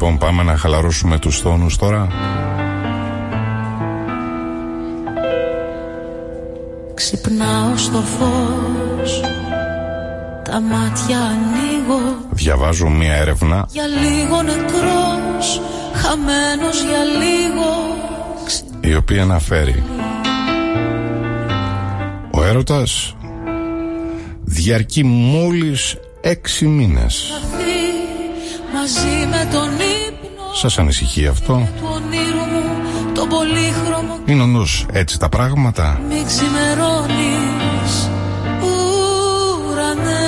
Λοιπόν πάμε να χαλαρώσουμε τους τόνους τώρα. Ξυπνάω στο φως Τα μάτια ανοίγω. Διαβάζω μία έρευνα. Για λίγο νεκρός Χαμένος για λίγο. Η οποία αναφέρει. Ο έρωτας Διαρκεί μόλις έξι μήνες. Μαζί με τον ύπνο Σας ανησυχεί αυτό; Του ονείρου μου τον πολύχρωμο Είναι όντως έτσι τα πράγματα. Μην ξημερώνεις ουρανέ.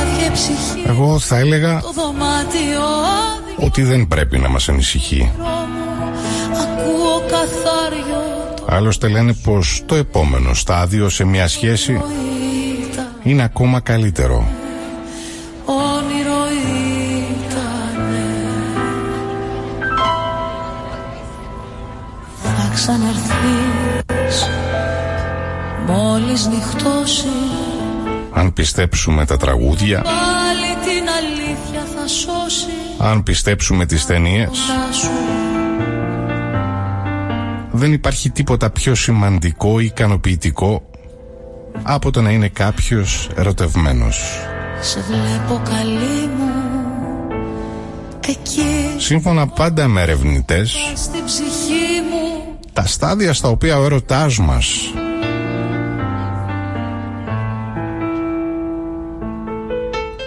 Άδεια ψυχή. Εγώ θα έλεγα Το δωμάτιο άδειο. ότι δεν πρέπει να μας ανησυχεί. Δρόμο Ακούω καθάριο το Άλλωστε λένε πως το επόμενο στάδιο σε μια σχέση ήταν. είναι ακόμα καλύτερο ξαναρθείς. Μόλις νυχτώσει. Αν πιστέψουμε τα τραγούδια Πάλι την αλήθεια θα σώσει. Αν πιστέψουμε τις ταινίες, Κοντά σου. δεν υπάρχει τίποτα πιο σημαντικό ή ικανοποιητικό από το να είναι κάποιος ερωτευμένος. Σε βλέπω καλή μου. Εκεί. Σύμφωνα πάντα με ερευνητές, στην ψυχή μου τα στάδια στα οποία ο έρωτάς μας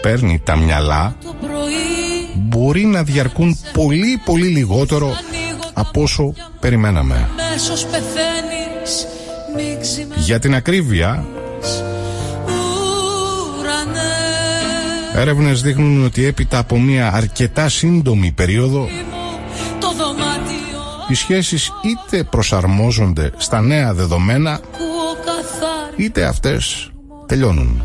παίρνει τα μυαλά Το πρωί μπορεί να διαρκούν πολύ πολύ λιγότερο ανοίγω από όσο περιμέναμε. Μέσος πεθαίνεις Μην ξημερώνεις Για την ακρίβεια, Ουρανέ έρευνες δείχνουν ότι έπειτα από μια αρκετά σύντομη περίοδο μου Το δωμάτιο οι σχέσεις είτε προσαρμόζονται στα νέα δεδομένα ακούω καθάρι είτε αυτές τελειώνουν.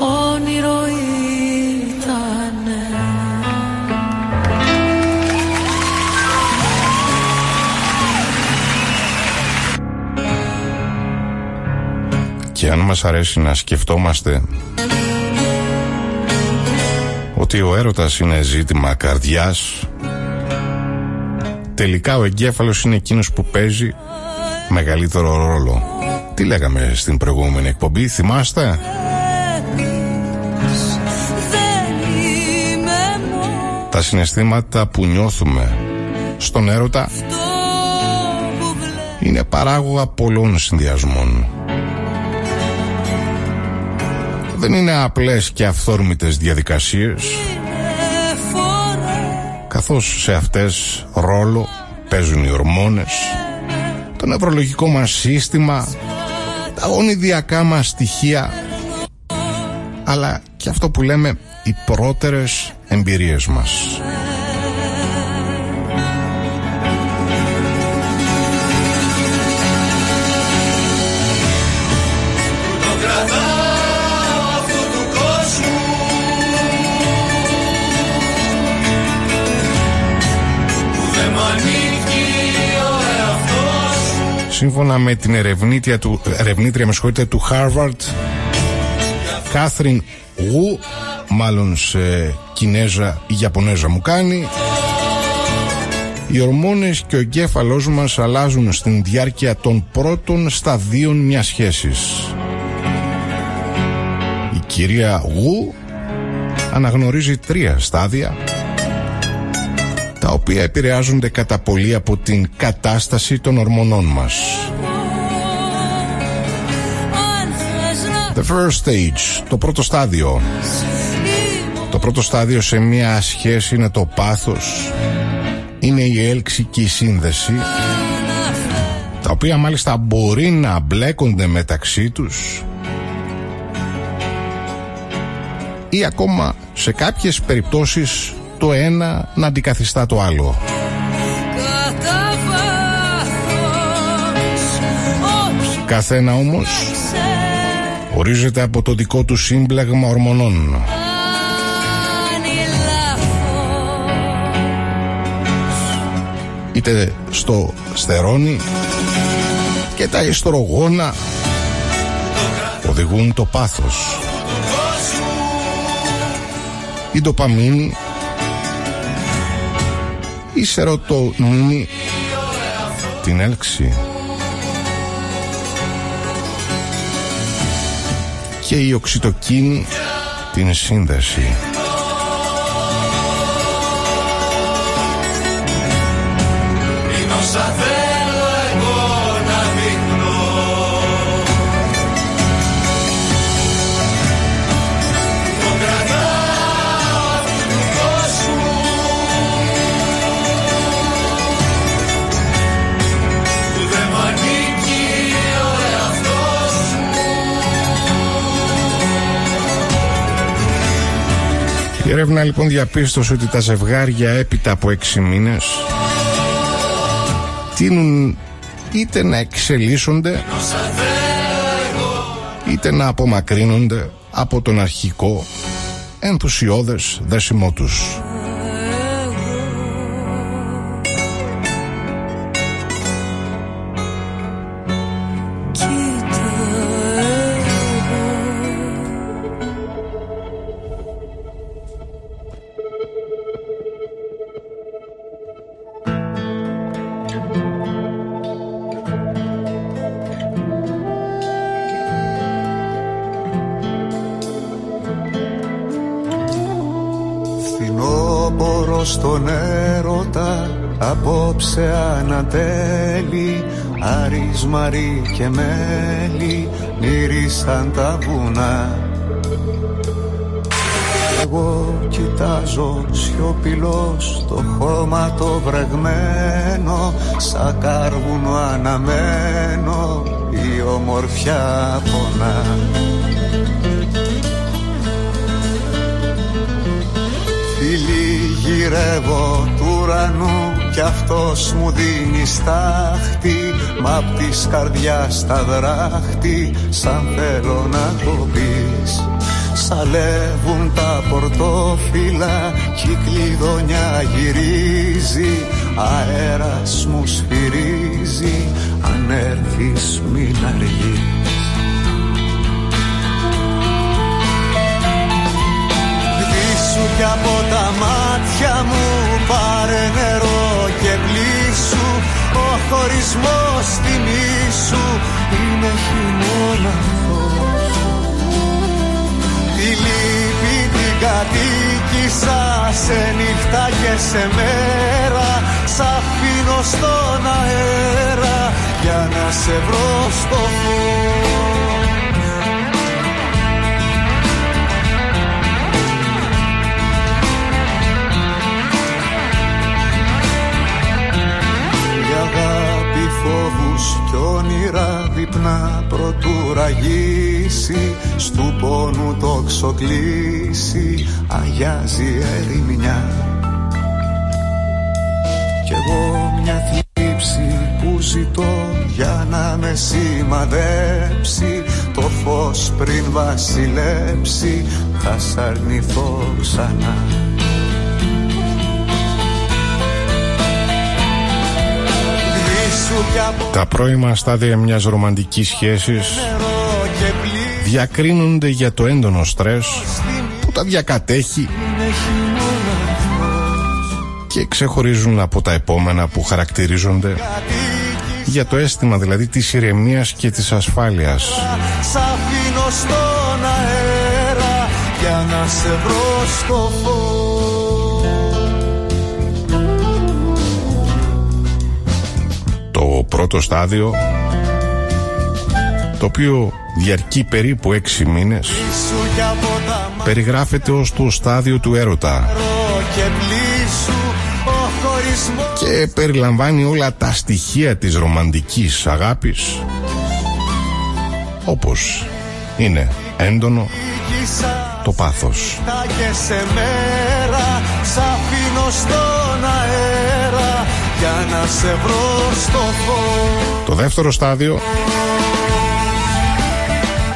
Όνειρο ήτανε Και αν μας αρέσει να σκεφτόμαστε ότι ο έρωτας είναι ζήτημα καρδιάς τελικά ο εγκέφαλος είναι εκείνος που παίζει μεγαλύτερο ρόλο. Τι λέγαμε στην προηγούμενη εκπομπή, θυμάστε; Δεν είμαι μόνο Τα συναισθήματα που νιώθουμε στον έρωτα που βλέπω είναι παράγωγα πολλών συνδυασμών. Δεν είναι απλές και αυθόρμητες διαδικασίες φορά καθώς σε αυτές ρόλο παίζουν οι ορμόνες, το νευρολογικό μας σύστημα, τα ονειδιακά μας στοιχεία, αλλά και αυτό που λέμε οι πρώτερες εμπειρίες μας. Σύμφωνα με την ερευνήτρια του, ερευνήτρια με συγχωρείτε, του Harvard Κάθριν Γου μάλλον σε Κινέζα ή Ιαπωνέζα μου κάνει οι ορμόνες και ο εγκέφαλός μας αλλάζουν στην διάρκεια των πρώτων σταδίων μιας σχέσης. Η κυρία Γου αναγνωρίζει τρία στάδια τα οποία επηρεάζονται κατά πολύ από την κατάσταση των ορμονών μας. Αν θες να The first stage, το πρώτο στάδιο. Το πρώτο στάδιο σε μια σχέση είναι το πάθος, είναι η έλξη και η σύνδεση, τα οποία μάλιστα μπορεί να μπλέκονται μεταξύ τους ή ακόμα σε κάποιες περιπτώσεις το ένα να αντικαθιστά το άλλο. Καθένα όμως ορίζεται από το δικό του σύμπλεγμα ορμονών. Είτε στο στερόνι και τα ιστρογόνα οδηγούν το πάθος. Η ντοπαμίνη η σερωτονίνη την έλξη και η οξυτοκίνη την σύνδεση. Έρευνα λοιπόν διαπίστωσε ότι τα ζευγάρια έπειτα από έξι μήνες τείνουν είτε να εξελίσσονται είτε να απομακρύνονται από τον αρχικό ενθουσιώδες δέσιμό τους. Άρης, Μαρή και Μέλη μύρισαν τα βουνά. Εγώ κοιτάζω σιωπηλός το χώμα το βρεγμένο Σαν κάρβουνο αναμένο η ομορφιά πονά. Φίλοι γυρεύω του ουρανού κι αυτός μου δίνει στάχτη Μα απ' της καρδιάς τα δράχτη Σαν θέλω να το πεις. Σαλεύουν τα πορτόφυλλα Κι η κλειδονιά γυρίζει Αέρας μου σφυρίζει Αν έρθεις μην αργείς. Δίσου κι από τα μάτια μου πάρε νερό και πλήσου. Ο χωρισμός σου είναι χειμώναθος Τη λύπη την κατοίκησα σε νύχτα και σε μέρα. Σ' αφήνω στον αέρα για να σε βρω στο φως φόβους κι όνειρα διπνά προτού ραγίσει Στου πόνου το ξοκλήσει αγιάζει ερημιά. Κι εγώ μια θλίψη που ζητώ για να με σημαδέψει Το φως πριν βασιλέψει θα σ' αρνηθώ ξανά Τα πρώιμα στάδια μιας ρομαντικής σχέσης διακρίνονται για το έντονο στρες που τα διακατέχει και ξεχωρίζουν από τα επόμενα που χαρακτηρίζονται για το αίσθημα δηλαδή της ηρεμίας και της ασφάλειας. για να σε βρω στο πρώτο στάδιο το οποίο διαρκεί περίπου έξι μήνες περιγράφεται ως το στάδιο του έρωτα. Και περιλαμβάνει όλα τα στοιχεία της ρομαντικής αγάπης όπως είναι έντονο το πάθος. Για να σε βρω στο Το δεύτερο στάδιο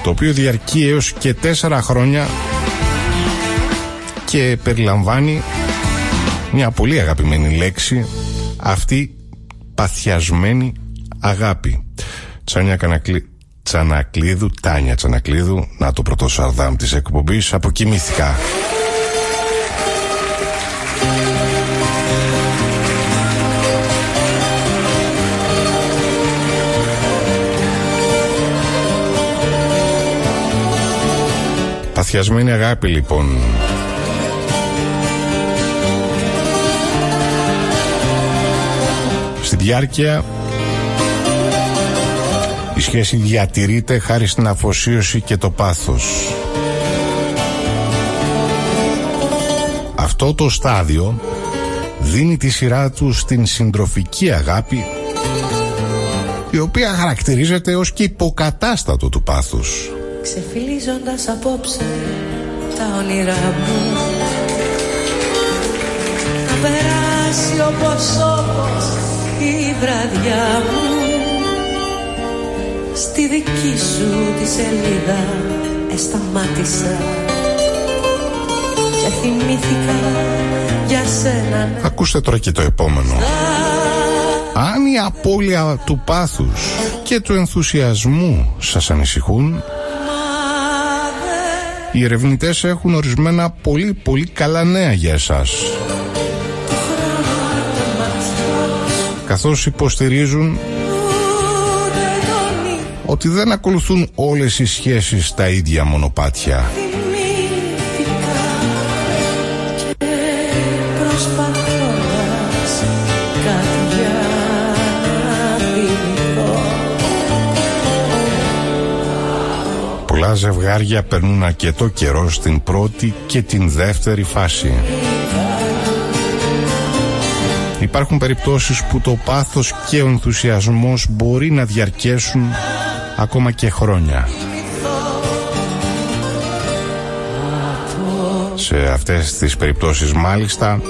το οποίο διαρκεί έως και τέσσερα χρόνια και περιλαμβάνει μια πολύ αγαπημένη λέξη αυτή παθιασμένη αγάπη. Τσάνια Κανακλή... Τσανακλείδου, Τάνια Τσανακλείδου, να το πρώτο σαρδάμ της εκπομπής, αποκοιμήθηκα. Παθιασμένη αγάπη λοιπόν Στη διάρκεια η σχέση διατηρείται χάρη στην αφοσίωση και το πάθος. Αυτό το στάδιο δίνει τη σειρά του στην συντροφική αγάπη η οποία χαρακτηρίζεται ως και υποκατάστατο του πάθους. Ξεφυλίζοντας απόψε τα όνειρά μου. Θα περάσει όπως όπως η βραδιά μου. Στη δική σου τη σελίδα εσταμάτησα. Και θυμήθηκα για σένα. Ακούστε τώρα και το επόμενο. Αν η απώλεια του πάθους και του ενθουσιασμού σας ανησυχούν οι ερευνητές έχουν ορισμένα πολύ πολύ καλά νέα για εσάς. Καθώς υποστηρίζουν ότι δεν ακολουθούν όλες οι σχέσεις τα ίδια μονοπάτια. Ζευγάρια περνούν αρκετό καιρό στην πρώτη και την δεύτερη φάση. Υπάρχουν περιπτώσεις που το πάθος και ο ενθουσιασμός μπορεί να διαρκέσουν ακόμα και χρόνια. Σε αυτές τις περιπτώσεις μάλιστα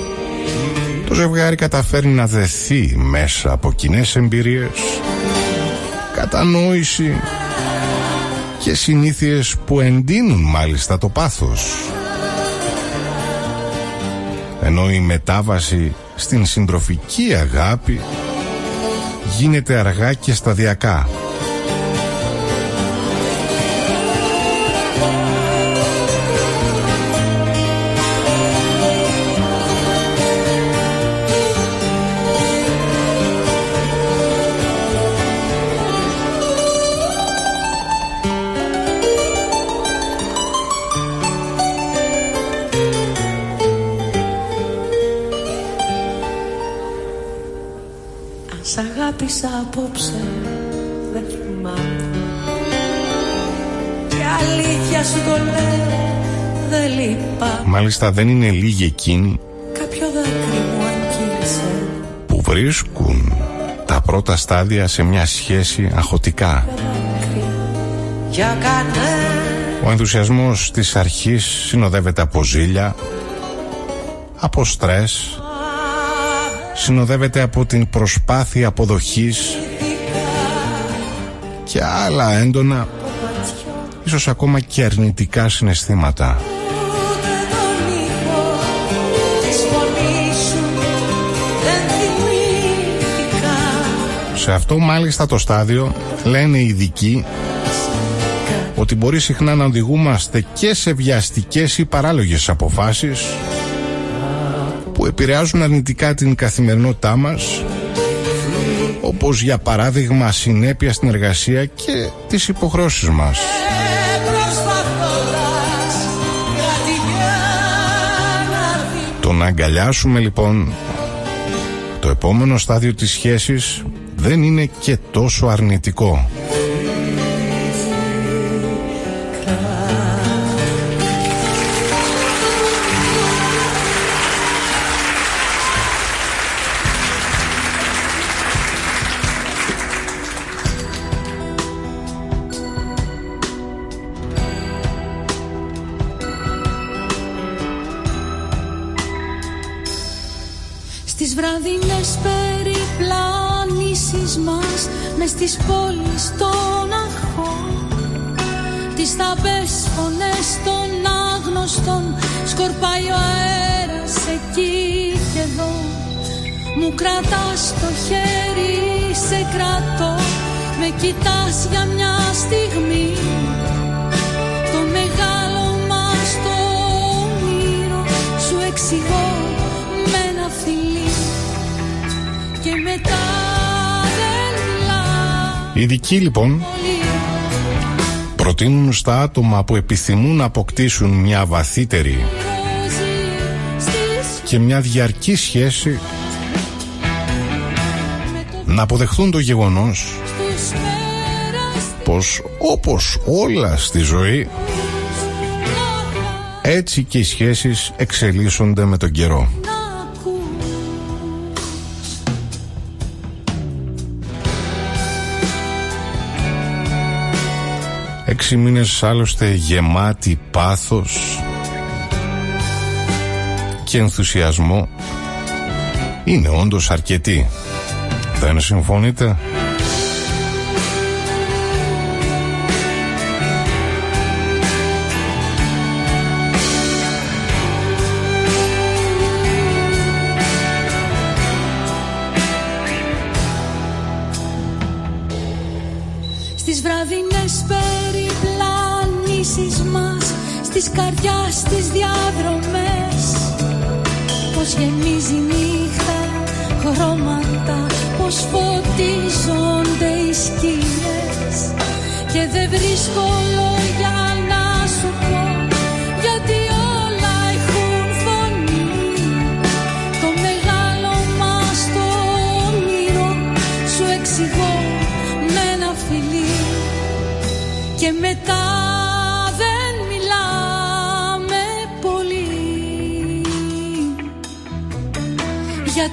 το ζευγάρι καταφέρνει να δεθεί μέσα από κοινές εμπειρίες, κατανόηση και συνήθειες που εντείνουν μάλιστα το πάθος. Ενώ η μετάβαση στην συντροφική αγάπη γίνεται αργά και σταδιακά. Λείπα. Μάλιστα δεν είναι λίγοι εκείνοι Κάποιο δάκρυ μου αγγίξε. Που βρίσκουν τα πρώτα στάδια σε μια σχέση αχωτικά Για Ο ενθουσιασμός της αρχής συνοδεύεται από ζήλια από στρες συνοδεύεται από την προσπάθεια αποδοχής και άλλα έντονα ίσως ακόμα και αρνητικά συναισθήματα. Σε αυτό μάλιστα το στάδιο λένε οι ειδικοί ότι μπορεί συχνά να οδηγούμαστε και σε βιαστικές ή παράλογες αποφάσεις που επηρεάζουν αρνητικά την καθημερινότητά μας όπως για παράδειγμα συνέπεια στην εργασία και τις υποχρώσεις μας. Το να αγκαλιάσουμε λοιπόν το επόμενο στάδιο της σχέσης δεν είναι και τόσο αρνητικό. στις πόλεις των αρχών. Τις θαμπές φωνές των άγνωστων Σκορπάει ο αέρας εκεί και εδώ. Μου κρατάς το χέρι, σε κρατώ. Με κοιτάς για μια στιγμή. Το μεγάλο μας το όνειρο Σου εξηγώ με ένα φιλί. Και μετά δεν μιλάω Οι ειδικοί λοιπόν προτείνουν στα άτομα που επιθυμούν να αποκτήσουν μια βαθύτερη και μια διαρκή σχέση να αποδεχθούν το γεγονός πως όπως όλα στη ζωή έτσι και οι σχέσεις εξελίσσονται με τον καιρό. Έξι μήνες άλλωστε γεμάτοι πάθος και ενθουσιασμό είναι όντως αρκετοί. Δεν συμφωνείτε; Στις καρδιάς τις διαδρομές. Πως γεμίζει νύχτα χρώματα Πως φωτίζονται οι σκιές Και δεν βρίσκω λόγια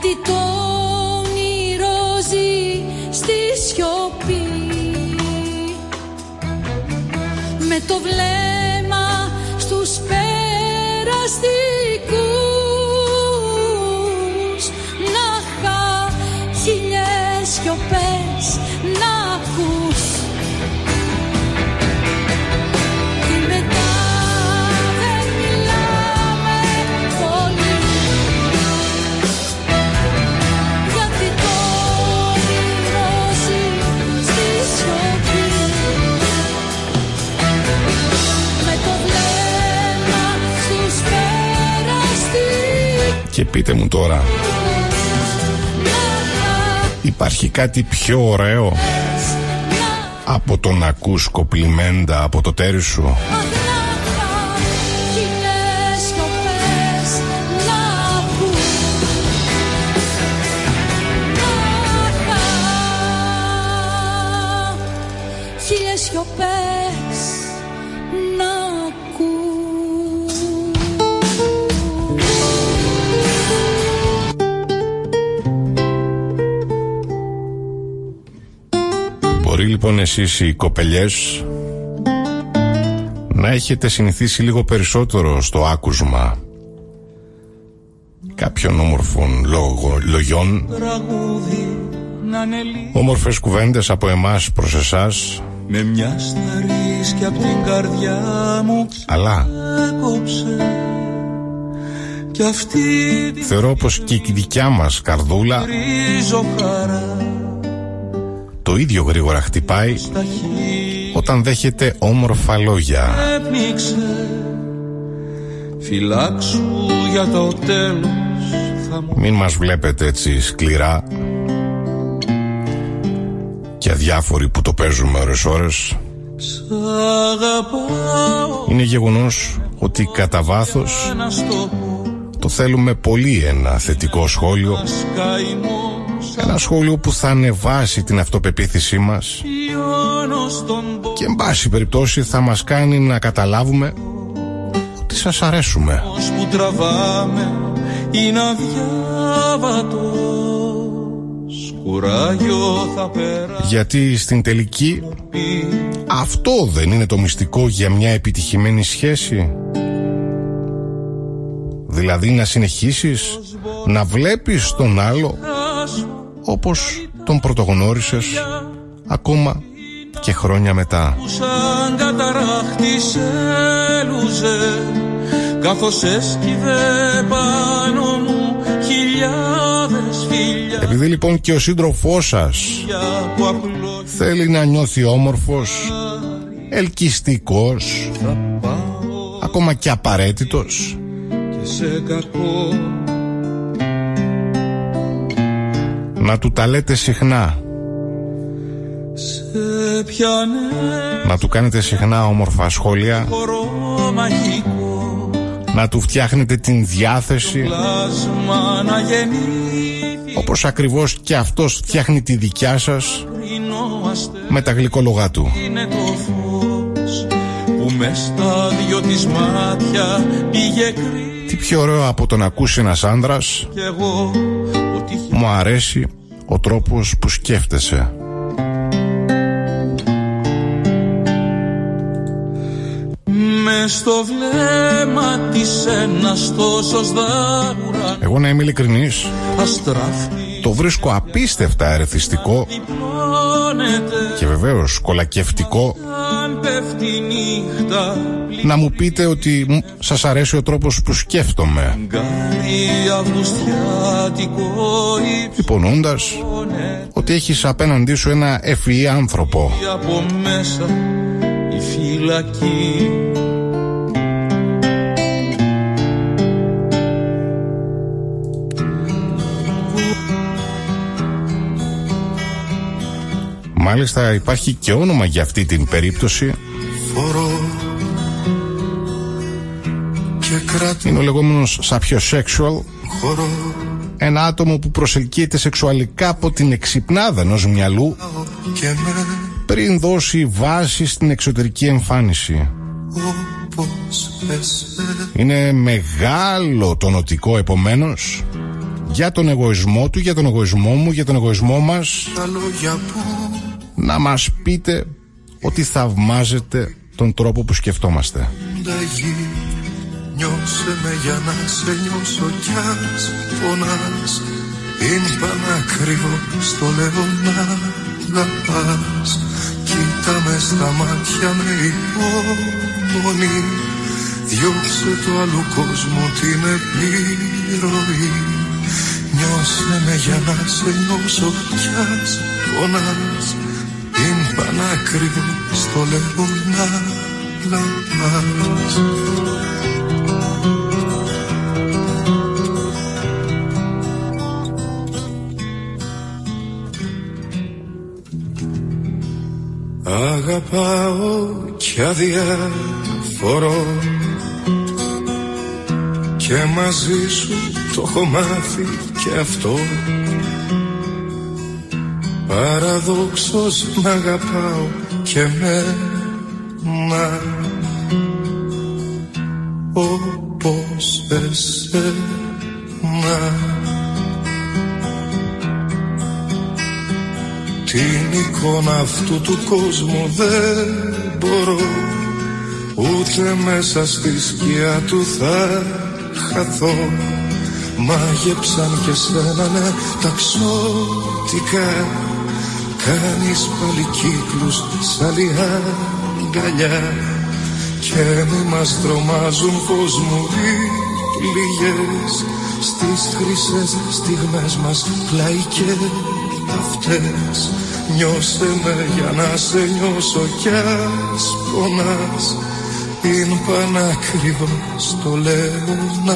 Γιατί το όνειρο ζει στη σιωπή. Με το βλέμμα στους περαστικούς Και πείτε μου τώρα, υπάρχει κάτι πιο ωραίο από το να ακούς κοπλιμέντα από το τέρι σου; Λοιπόν εσείς οι κοπελιές να έχετε συνηθίσει λίγο περισσότερο στο άκουσμα κάποιων όμορφων λόγο, λογιών. Τραγούδι να είναι λίγος. Όμορφες κουβέντες από εμάς προς εσάς. Με μια σταρίσκια απ' την καρδιά μου αλλά ξέκοψε. Κι αυτή τη θεωρώ πως και η δικιά μας καρδούλα ρίζω χαρά το ίδιο γρήγορα χτυπάει Στα χείλη όταν δέχεται όμορφα λόγια. Έπνιξε. Φυλάξου για το τέλος. Θα μου Μην μας βλέπετε έτσι σκληρά και αδιάφοροι που το παίζουμε ώρες ώρες. Σ' αγαπάω. Είναι γεγονός ότι κατά βάθος να στο πω το θέλουμε πολύ ένα θετικό σχόλιο, Ας καημός ένα σχόλιο που θα ανεβάσει την αυτοπεποίθησή μας Λιώνω στον πόνο και εν πάση περιπτώσει θα μας κάνει να καταλάβουμε ότι σας αρέσουμε. που τραβάμε είναι αδιάβατος Κουράγιο θα περάσει Γιατί στην τελική αυτό δεν είναι το μυστικό για μια επιτυχημένη σχέση. Δηλαδή να συνεχίσεις να βλέπεις τον άλλο όπως τον πρωτογνώρισες ακόμα και χρόνια μετά. που σαν καταράχτης έλουζε καθώς έσκυβε πάνω μου χιλιάδες φιλιά Επειδή λοιπόν και ο σύντροφός σας θέλει να νιώθει όμορφος, ελκυστικός, ακόμα και απαραίτητος, να του τα λέτε συχνά. Να του κάνετε συχνά όμορφα σχόλια. να του φτιάχνετε την διάθεση. Όπως ακριβώς και αυτός φτιάχνει τη δικιά σας με τα γλυκόλογά του. Τι πιο ωραίο από το να ακούσει ένας άνδρας Μου αρέσει ο τρόπος που σκέφτεσαι. Στο βλέμμα της ένας τόσος δάουρας. Εγώ να είμαι ειλικρινής. Το βρίσκω απίστευτα ερεθιστικό Και βεβαίως κολακευτικό Να μου πείτε ότι σας αρέσει ο τρόπος που σκέφτομαι. Υπονοώντας ότι έχεις απέναντί σου ένα ευφυή άνθρωπο. Από μέσα η φυλακή. Μάλιστα υπάρχει και όνομα για αυτή την περίπτωση Είναι ο λεγόμενος sapiosexual. Ένα άτομο που προσελκύεται σεξουαλικά από την εξυπνάδα ενός μυαλού Πριν δώσει βάση στην εξωτερική εμφάνιση. Είναι μεγάλο το νοτικό επομένως για τον εγωισμό του, για τον εγωισμό μου, για τον εγωισμό μας να μας πείτε ότι θαυμάζετε τον τρόπο που σκεφτόμαστε. Νιώσε με για να σε νιώσω κι ας πονάς Είναι πανακριβό στο λέω να αγαπάς. Κοίτα μες στα μάτια με υπομονή. Διώξε το άλλου κόσμου την επιρροή. Νιώσε με για να σε νιώσω κι ας πονάς πανάκριβο στο λέω να λαμπάς Αγαπάω κι αδιαφορώ και μαζί σου το έχω μάθει και αυτό. Παραδόξως μ' αγαπάω και μένα όπως Την εικόνα αυτού του κόσμου δεν μπορώ. Ούτε μέσα στη σκιά του θα χαθώ. Μάγεψαν και σένα ναι τα ξώτικα. Κάνεις πάλι κύκλους σαν αγκαλιά. Και μη μας τρομάζουν πως μου λίγες Στις χρυσές στιγμές μας πλάι και αυτές. Νιώστε με για να σε νιώσω κι ας πονάς. Είναι πανακριβώς το λέω να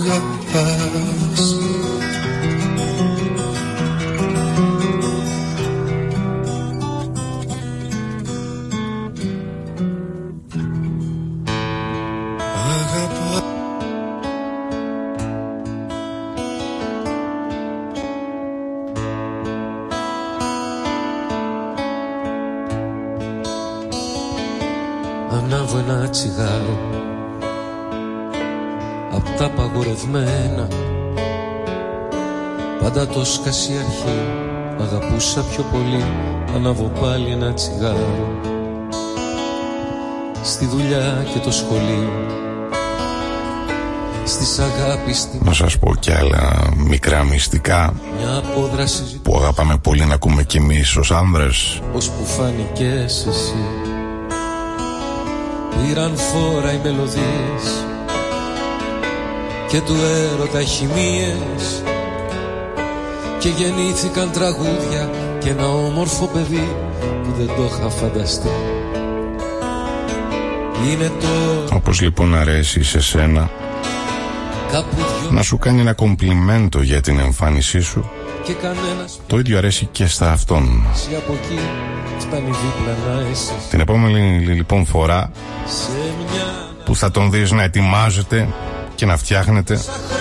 αγαπάς το σκασί αρχή Αγαπούσα πιο πολύ Ανάβω πάλι ένα τσιγάρο. Στη δουλειά και το σχολείο Στις αγάπης Να σας πω κι άλλα μικρά μυστικά Που αγαπάμε πολύ να ακούμε κι εμείς ως άνδρες. Πώς που φάνηκες εσύ. Πήραν φόρα οι μελωδίες και του έρωτα χημίες Και γεννήθηκαν τραγούδια και ένα όμορφο παιδί που δεν το είχα φανταστεί. Είναι το... Όπως λοιπόν αρέσει σε σένα να σου κάνει ένα κομπλιμέντο για την εμφάνισή σου και κανένας το ίδιο αρέσει και στα αυτόν. Από εκεί φτάνει δίπλα να εσύ την επόμενη λοιπόν φορά σε μια που θα τον δεις να ετοιμάζεται και να φτιάχνεται χρόνια τα χωράω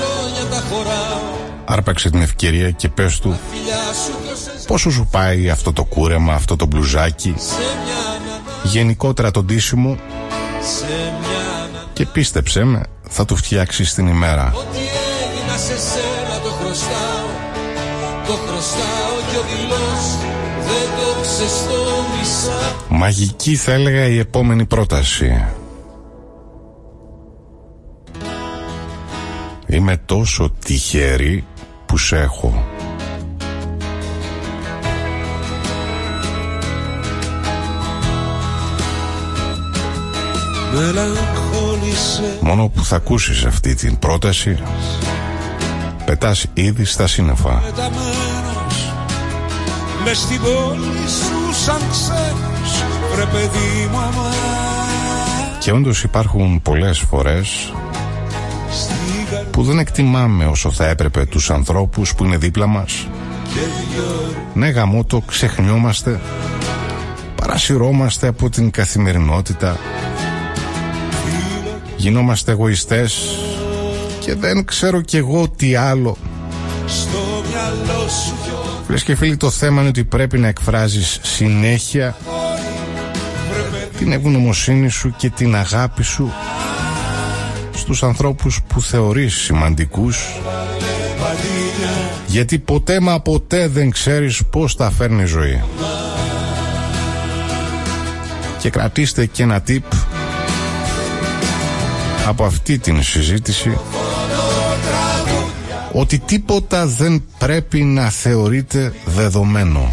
άρπαξε την ευκαιρία και πες του φιλιά σου κι όσες πόσο σου πάει αυτό το κούρεμα, αυτό το μπλουζάκι; Σε μια ανάνα γενικότερα το ντύσιμο σε μια ανάνα και πίστεψέ με θα του φτιάξεις την ημέρα Ό,τι έγινα σε σένα το χρωστάω Το χρωστάω κι ο δηλός δεν το ξεστόμησα. Μαγική θα έλεγα η επόμενη πρόταση. Είμαι τόσο τυχερή που σε έχω. Μελαγχόλησε. Μόνο που θα ακούσεις αυτή την πρόταση Πετάς ήδη στα σύννεφα. Πεταμένος Μες στην πόλη σου σαν ξένος Βρε παιδί μου αμά. Και όντως υπάρχουν πολλές φορές Στην καρδιά που δεν εκτιμάμε όσο θα έπρεπε τους ανθρώπους που είναι δίπλα μας. Και δυο Ναι γαμώτο ξεχνιόμαστε Παρασυρώμαστε από την καθημερινότητα. Γινόμαστε εγωιστές Και δεν ξέρω κι εγώ τι άλλο. Στο μυαλό σου πιο Φίλες και φίλοι το θέμα είναι ότι πρέπει να εκφράζεις συνέχεια Την ευγνωμοσύνη σου και την αγάπη σου Στους ανθρώπους που θεωρείς σημαντικούς. Γιατί ποτέ μα ποτέ δεν ξέρεις πώς θα φέρνει η ζωή. Και κρατήστε και ένα tip Από αυτή την συζήτηση Ότι τίποτα δεν πρέπει να θεωρείται δεδομένο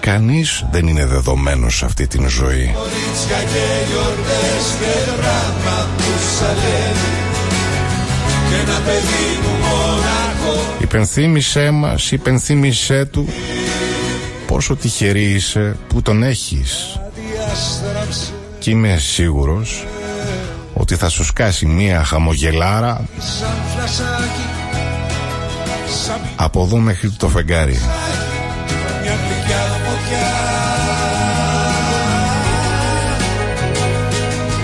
Κανείς δεν είναι δεδομένος σε αυτή την ζωή. Κορίτσια και γιορτές και δράμα που σαλεύει Και ένα παιδί μου μοναχό Υπενθύμησέ μας, υπενθύμησέ του Πόσο τυχερή είσαι που τον έχεις. Διάστραψε Και είμαι σίγουρος Ότι θα σου σκάσει μία χαμογελάρα. Σαν φλασάκι Σαν Από εδώ μέχρι το φεγγάρι. μια γλυκιά φωτιά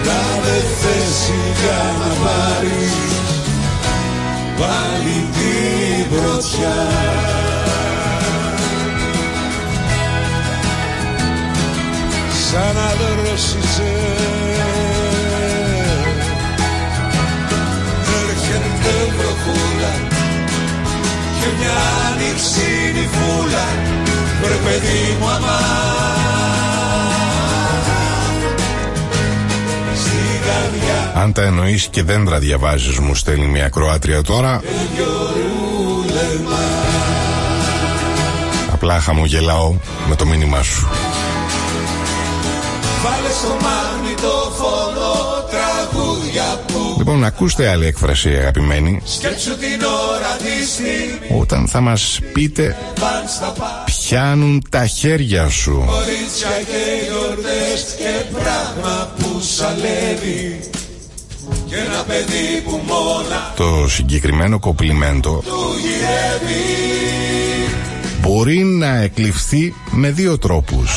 Λάβε θέση για να πάρεις πάλι την πρωτιά. Σαν αδρόσιζε Έρχεται βροχούλα και μια ανοιξίνη φούλα Βρε παιδί μου αμά. Στην καρδιά Αν τα εννοείς και δεν τα διαβάζεις μου στέλνει μια Κροάτρια τώρα. Απλά χαμογελάω με το μήνυμά σου. Βάλε στο μάγνητο φωνό τραγούδια που Λοιπόν ακούστε άλλη έκφραση αγαπημένοι σκέψου την ώρα τη στιγμή. Όταν θα μας πείτε παν στα πάντα πιάνουν τα χέρια σου. Κορίτσια και γιορτές και πράγμα που σαλεύει. Και ένα παιδί που μόνα Το συγκεκριμένο κοπλιμέντο του γυρεύει. μπορεί να εκλειφθεί με δύο τρόπους.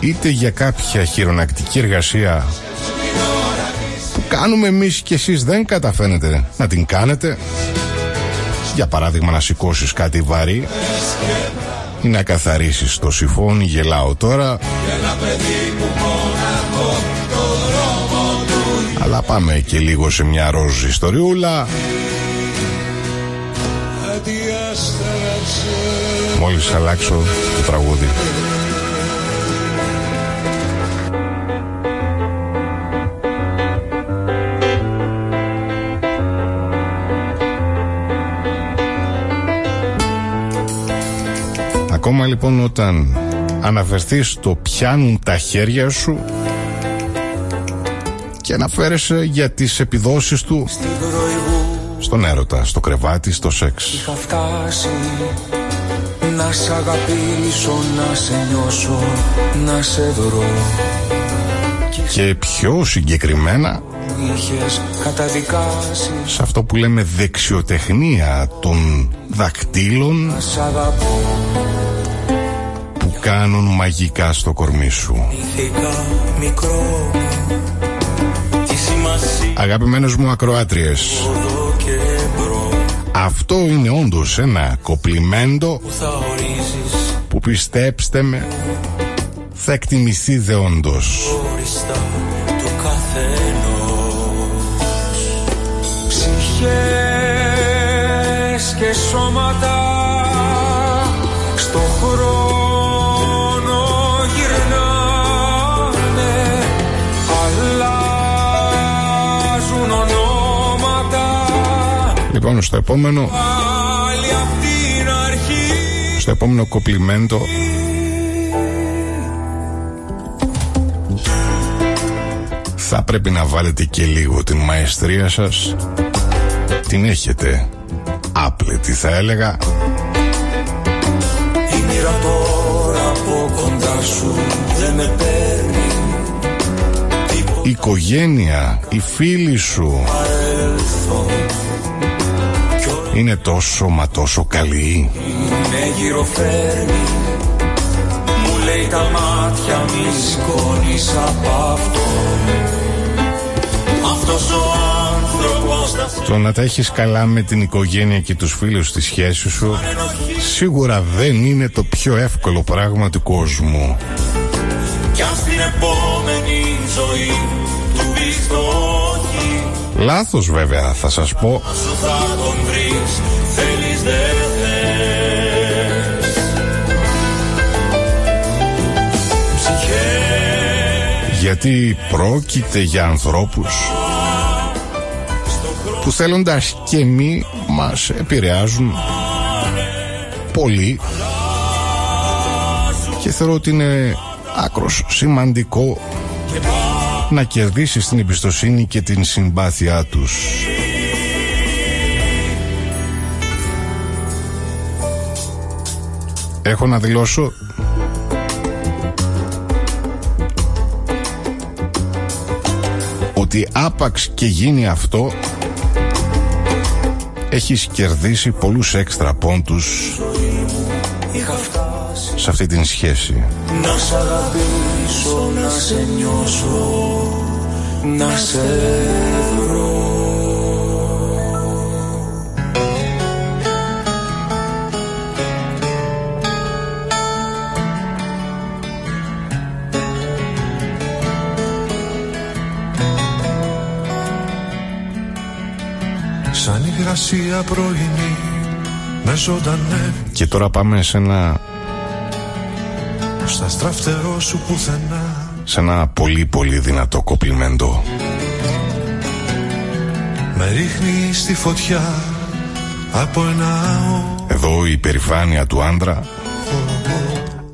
Είτε για κάποια χειρονακτική εργασία που κάνουμε εμείς και εσείς δεν καταφέρνετε να την κάνετε για παράδειγμα να σηκώσεις κάτι βαρύ ή να καθαρίσεις το σιφόνι γελάω τώρα. Αλλά πάμε και λίγο σε μια ροζ ιστοριούλα. Αδιάστραψε μόλις αλλάξω το τραγούδι Ακόμα λοιπόν όταν αναφερθείς στο πιάνουν τα χέρια σου και αναφέρεσαι για τις επιδόσεις του Στην προηγούμενη στον έρωτα, στο κρεβάτι, στο σεξ. Είχα φτάσει να σ' αγαπήσω, να σε νιώσω, να σε βρω. Και πιο συγκεκριμένα Είχες καταδικάσει. σε αυτό που λέμε δεξιοτεχνία των δακτύλων Σ' αγαπώ. που κάνουν μαγικά στο κορμί σου. Ήθηκα μικρό Τι σημασίας. Αγαπημένες μου ακροάτριες, εδώ και μπρο αυτό είναι όντως ένα κοπλιμέντο Που θα ορίζεις. που πιστέψτε με θα εκτιμηθεί δεόντως. χωριστά του καθενός. Ψυχές και σώματα στο χρόνο Λοιπόν, στο επόμενο, πάλι απ' την αρχή. στο επόμενο κοπλιμέντο. Θα πρέπει να βάλετε και λίγο την μαεστρία σας. Την έχετε άπλετη θα έλεγα. Η μοίρα τώρα από κοντά σου δεν με παίρνει. Η οικογένεια, οι φίλοι σου είναι τόσο μα τόσο καλοί. με γυροφέρνει Μου λέει τα μάτια μη σηκώνεις από αυτό Αυτός ο άνθρωπος θα σε Το να τα έχεις καλά με την οικογένεια και τους φίλους στη σχέσης σου σίγουρα δεν είναι το πιο εύκολο πράγμα του κόσμου. Κι αν στην επόμενη ζωή του πεις το όχι Λάθος βέβαια θα σας πω Σου θα τον βρεις Θέλεις δεν θες. Ψυχές. Γιατί πρόκειται για ανθρώπους που θέλοντας και μη μας επηρεάζουν πολύ. Και θεωρώ ότι είναι άκρος σημαντικό να κερδίσεις την εμπιστοσύνη και την συμπάθειά τους. Έχω να δηλώσω ότι άπαξ και γίνει αυτό έχεις κερδίσει πολλούς έξτρα πόντους Είχα φτάσει σε αυτή την σχέση. να σ' αγαπήσω Να σε νιώσω Να σε βρω υγρασία πρωινή με ζωντανεύει Και τώρα πάμε σε ένα, στα στραφτερό σου πουθενά σε ένα πολύ πολύ δυνατό κοπλιμέντο. Με ρίχνει στη φωτιά από ένα Εδώ η περηφάνεια του άντρα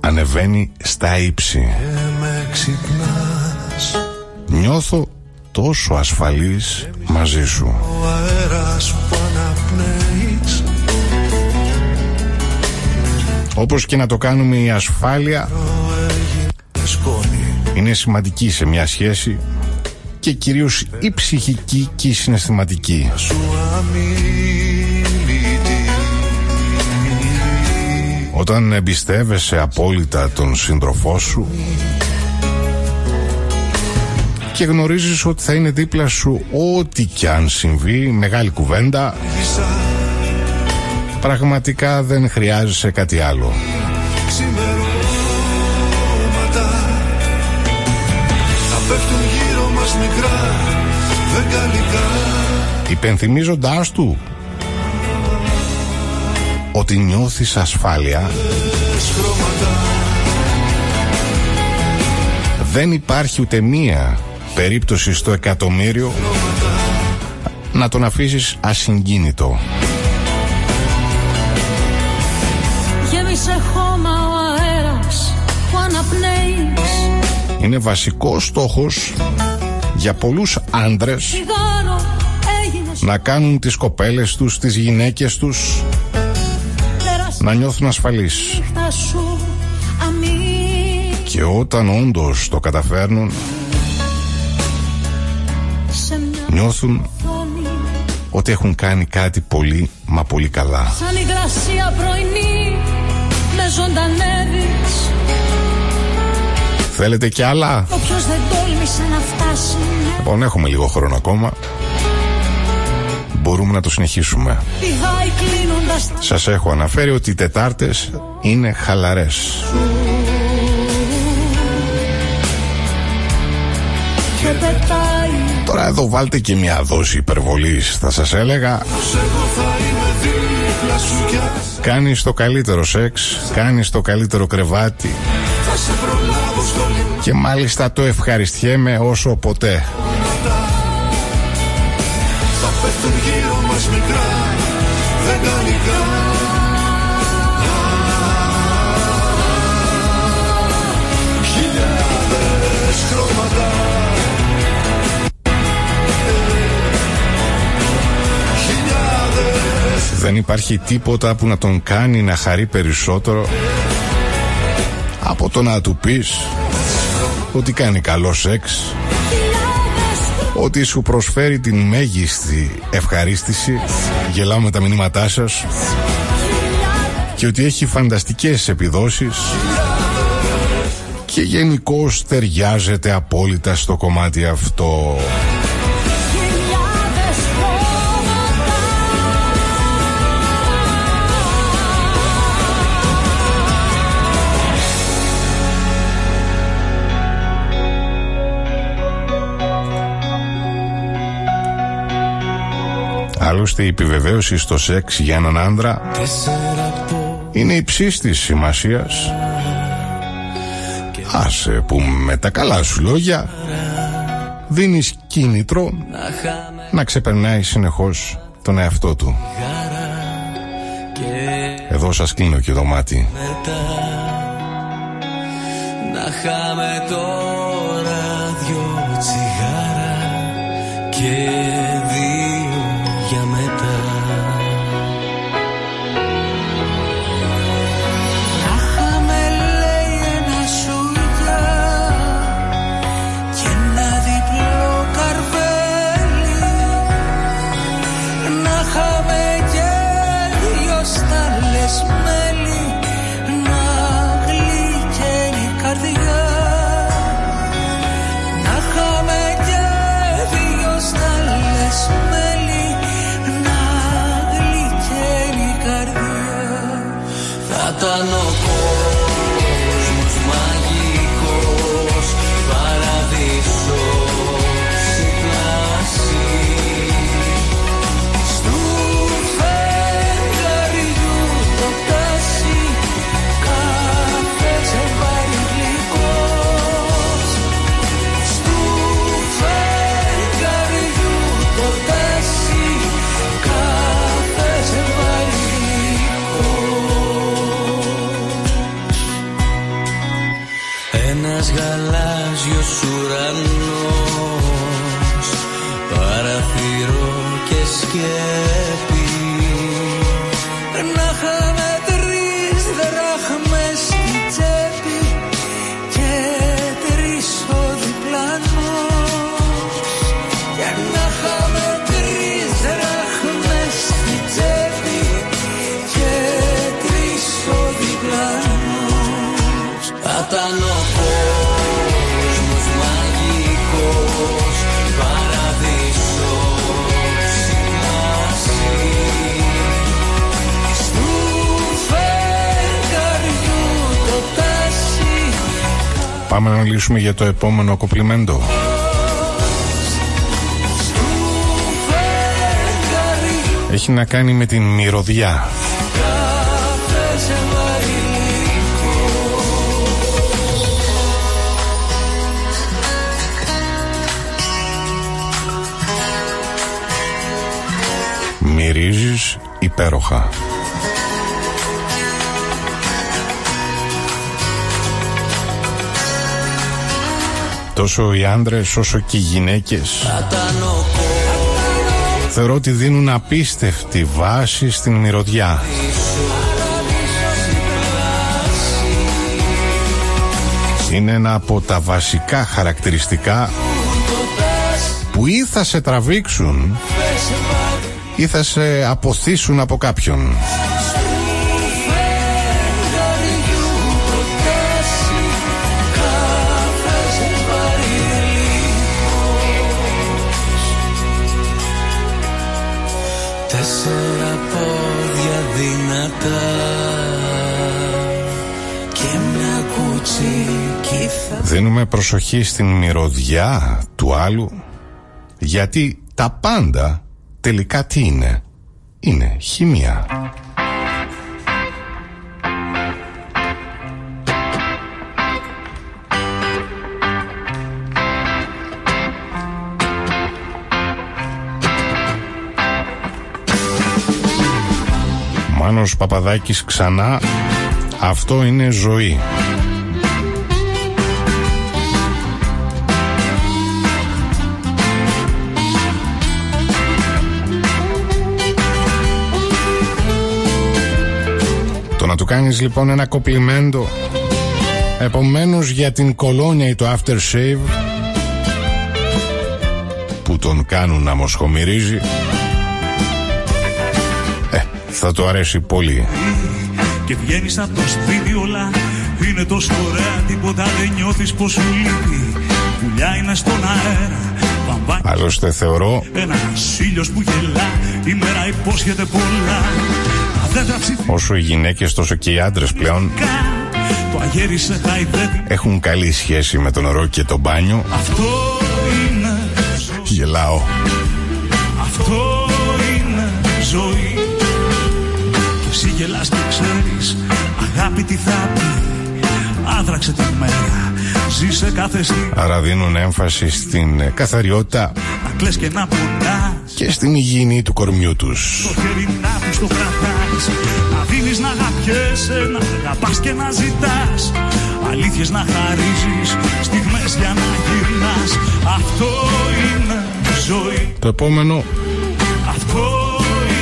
ανεβαίνει στα ύψη. και με ξυπνάς Νιώθω τόσο ασφαλής μαζί σου. Ο αέρας που αναπνέεις Όπως και να το κάνουμε η ασφάλεια σκόνη είναι σημαντική σε μια σχέση και κυρίως η ψυχική και η συναισθηματική. σου αμήλυτη Όταν εμπιστεύεσαι απόλυτα τον σύντροφό σου και γνωρίζεις ότι θα είναι δίπλα σου ό,τι κι αν συμβεί, μεγάλη κουβέντα, πραγματικά δεν χρειάζεσαι κάτι άλλο. ξημερώματα. Θα πέφτουν γύρω μας μικρά δεκαλικά Υπενθυμίζοντάς του ότι νιώθεις ασφάλεια. Χρώματα. Δεν υπάρχει ούτε μία περίπτωση στο εκατομμύριο να τον αφήσεις ασυγκίνητο. Γέμισε χώμα ο αέρας που αναπνέεις. Είναι βασικός στόχος για πολλούς άντρες Τσιγάρο να κάνουν τις κοπέλες τους, τις γυναίκες τους να νιώθουν ασφαλείς. και όταν όντως το καταφέρνουν νιώθουν ότι έχουν κάνει κάτι πολύ μα πολύ καλά. Σαν υγρασία πρωινή με ζωντανεύεις. Θέλετε κι άλλα; Όποιος δεν τόλμησε να φτάσει Λοιπόν έχουμε λίγο χρόνο ακόμα. Μπορούμε να το συνεχίσουμε. Πηδάει κλείνοντας τα Σας έχω αναφέρει ότι οι Τετάρτες είναι χαλαρές. Και πετάει Τώρα εδώ βάλτε και μια δόση υπερβολής Θα σας έλεγα. Κάνεις το καλύτερο σεξ Κάνεις το καλύτερο κρεβάτι. Και μάλιστα το ευχαριστιέμαι όσο ποτέ. Θα πέφτουν γύρω μας μικρά δεκαλικά Χιλιάδες Δεν υπάρχει τίποτα που να τον κάνει να χαρεί περισσότερο Από το να του πεις Ότι κάνει καλό σεξ Ότι σου προσφέρει την μέγιστη ευχαρίστηση. Γελάω με τα μηνύματά σας. Και ότι έχει φανταστικές επιδόσεις. Και γενικώς ταιριάζεται απόλυτα στο κομμάτι αυτό Άλλωστε η επιβεβαίωση στο σεξ για έναν άντρα είναι υψής της σημασίας Άσε που με τα καλά σου λόγια δίνεις κίνητρο να ξεπερνάει συνεχώς τον εαυτό του. Εδώ σας κλείνω και το μάτι. Να χάμε τώρα δυο τσιγάρα και θα ήταν γαλάζιος ουρανός Παραθυρό και σκέπη Πάμε να μιλήσουμε για το επόμενο κοπλιμέντο. Στου φεγγαριού Έχει να κάνει με την μυρωδιά. κάθε ζευγάρι Μυρίζεις υπέροχα. Τόσο οι άντρες όσο και οι γυναίκες Θα ήταν ο κόσμος θεωρώ ότι δίνουν απίστευτη βάση στην μυρωδιά. Είναι ένα από τα βασικά χαρακτηριστικά που ή θα σε τραβήξουν ή θα σε αποθήσουν από κάποιον. Τέσσερα πόδια δυνατά και μια κουτσική Δίνουμε προσοχή στην μυρωδιά του άλλου γιατί τα πάντα τελικά τι είναι; Είναι χημεία. Μάνος Παπαδάκης ξανά. Αυτό είναι ζωή. Το να του κάνεις λοιπόν ένα κοπλιμέντο Επομένως για την κολόνια ή το aftershave Που τον κάνουν να μοσχομυρίζει. Ε, θα του αρέσει πολύ. Και βγαίνεις από το σπίτι όλα Είναι τόσο ωραία τίποτα δεν νιώθεις πως σου λείπει. Πουλιά είναι στον αέρα Βαμβάκι Άλλωστε θεωρώ ένα ήλιος που γελά Η μέρα υπόσχεται πολλά. Τα δέντρα ψηφικά όσο οι γυναίκες τόσο και οι άντρες πλέον Το αγέρι σε χαϊδεύει. έχουν καλή σχέση με το νερό και το μπάνιο. Αυτό είναι ζωή Γελάω. Αυτό γελάς και ξέρεις Αγάπη τι θα πει Άδραξε τη μέρα Ζήσε κάθε στιγμή. Άρα δίνουν έμφαση στην ε, καθαριότητα. Να κλαις και να πονάς. Και στην υγιεινή του κορμιού τους. Το χέρι να τους το κρατάς. Να δίνεις να αγαπιέσαι Να αγαπάς και να ζητάς. Αλήθειες να χαρίζεις Στιγμές για να γυρνάς. Αυτό είναι ζωή. Το επόμενο. Αυτό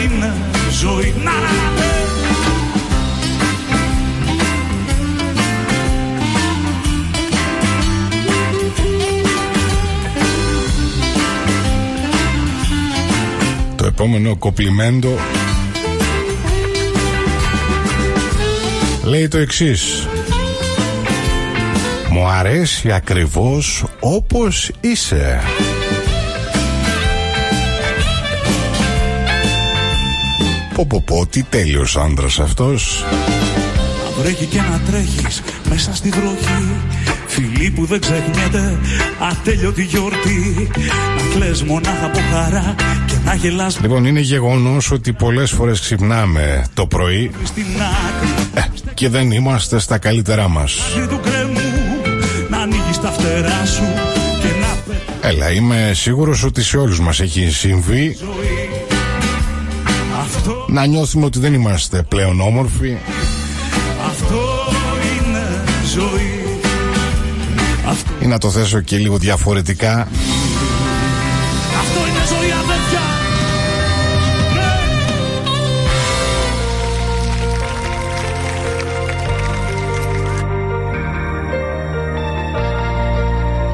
είναι ζωή. Να, να, να, επόμενο κοπλιμέντο. Λέει το εξής. Μου αρέσει ακριβώς όπως είσαι. Πω πω πω τι τέλειος άντρας αυτός. Να βρέχει και να τρέχεις μέσα στη βροχή Φιλί που δεν ξεχνιέται ατέλειωτη γιορτή. Να κλαις μονάχα από χαρά και να γελάς. Λοιπόν είναι γεγονός ότι πολλές φορές ξυπνάμε το πρωί. Στην άκρη. Και δεν είμαστε στα καλύτερά μας. Μαζί του κρέμου να ανοίγεις τα φτερά σου και να πετάς. Έλα είμαι σίγουρος ότι σε όλους μας έχει συμβεί. Ζωή. Αυτό, να νιώθουμε ότι δεν είμαστε πλέον όμορφοι. Αυτό είναι ζωή. Αυτό, ή να το θέσω και λίγο διαφορετικά αυτό είναι ζωή αδέρφια Ναι.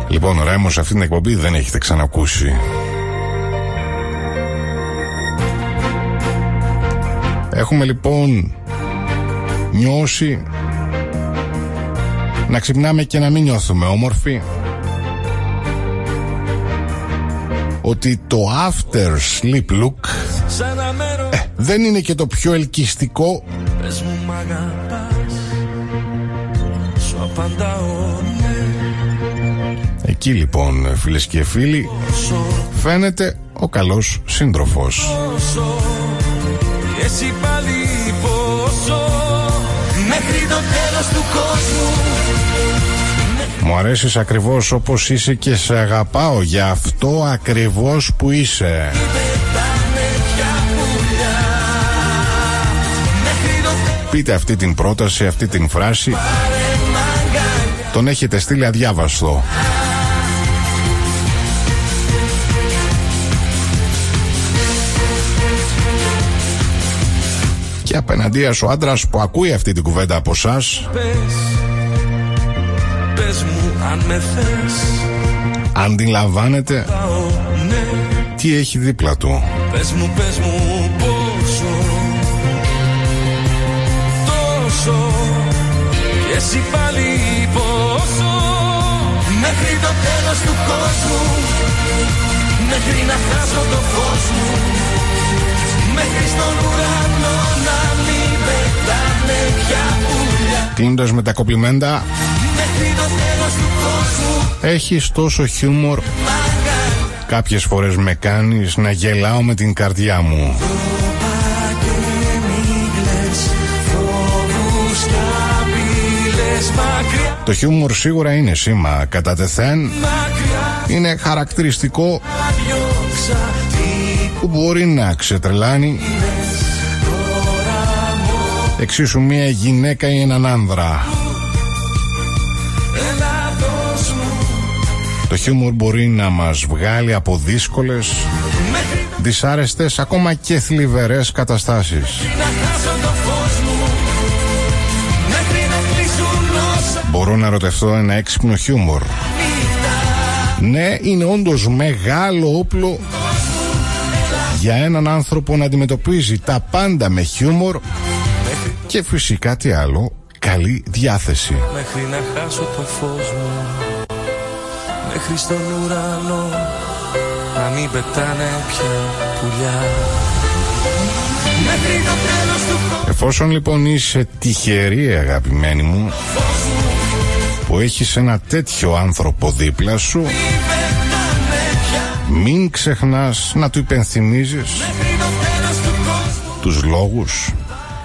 Λοιπόν, Ρέμος, αυτή την εκπομπή δεν έχετε ξανακούσει. Έχουμε λοιπόν νιώσει να ξυπνάμε και να μην νιώθουμε όμορφοι. Ότι το after sleep look Σ' ένα μέρο ε, δεν είναι και το πιο ελκυστικό Πες μου μ' αγαπάς Σου απαντάω ναι Εκεί λοιπόν φίλες και φίλοι Πόσο, φαίνεται ο καλός σύντροφος. πόσο Και εσύ πάλι πόσο Μέχρι το τέλος του κόσμου μου αρέσεις ακριβώς όπως είσαι και σε αγαπάω για αυτό ακριβώς που είσαι. Πείτε αυτή την πρόταση, αυτή την φράση. Τον έχετε στείλει αδιάβαστο. Και απέναντίας ο άντρας που ακούει αυτή την κουβέντα από εσάς Πες, πες μου αν με θες. Αντιλαμβάνεται Πάω, ναι. τι έχει δίπλα του; Πες μου, πες μου πόσο Τόσο. Και εσύ πάλι πόσο. Μέχρι το τέλος του κόσμου Μέχρι να χάσω το φως μου. Μέχρι στον ουρανό να μην πετάνε πια πουλιά. Κλείνοντας με τα κοπλιμέντα, Μέχρι το τέλος του κόσμου έχεις τόσο χιούμορ. Κάποιες φορές με κάνεις να γελάω με την καρδιά μου. και μην κλαις Φόβους κι απειλές Μακριά, Το χιούμορ σίγουρα είναι σήμα κατά τεθέν. μακριά Είναι χαρακτηριστικό Διώξα τι που μπορεί να ξετρελάνει εξίσου μια γυναίκα ή έναν άνδρα. Ελλάδος μου Το χιούμορ μπορεί να μας βγάλει από δύσκολες, Μέχρι δυσάρεστες, ακόμα και θλιβερές καταστάσεις. να χάσω το φως μου Μέχρι να κλείσουν όσα Μπορώ να ρωτευτώ ένα έξυπνο χιούμορ. Ναι, είναι όντως μεγάλο όπλο για έναν άνθρωπο να αντιμετωπίζει τα πάντα με χιούμορ και φυσικά τι άλλο, καλή διάθεση. Μέχρι να χάσω το φως μου Μέχρι στον ουρανό Να μην πετάνε πια πουλιά. Μέχρι το τέλος του κόσμου Εφόσον λοιπόν είσαι τυχερή αγαπημένη μου που έχεις ένα τέτοιο άνθρωπο δίπλα σου μην ξεχνάς να του υπενθυμίζεις Μέχρι το τέλος του κόσμου. τους λόγους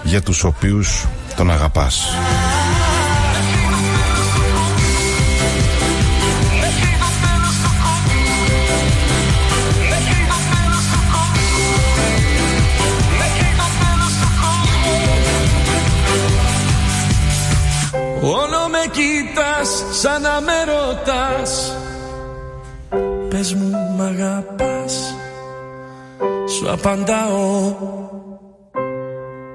για τους οποίους τον αγαπάς. Όλο με κοίτας σαν να με ρωτάς. Πες μου μ' αγαπάς. Σου απαντάω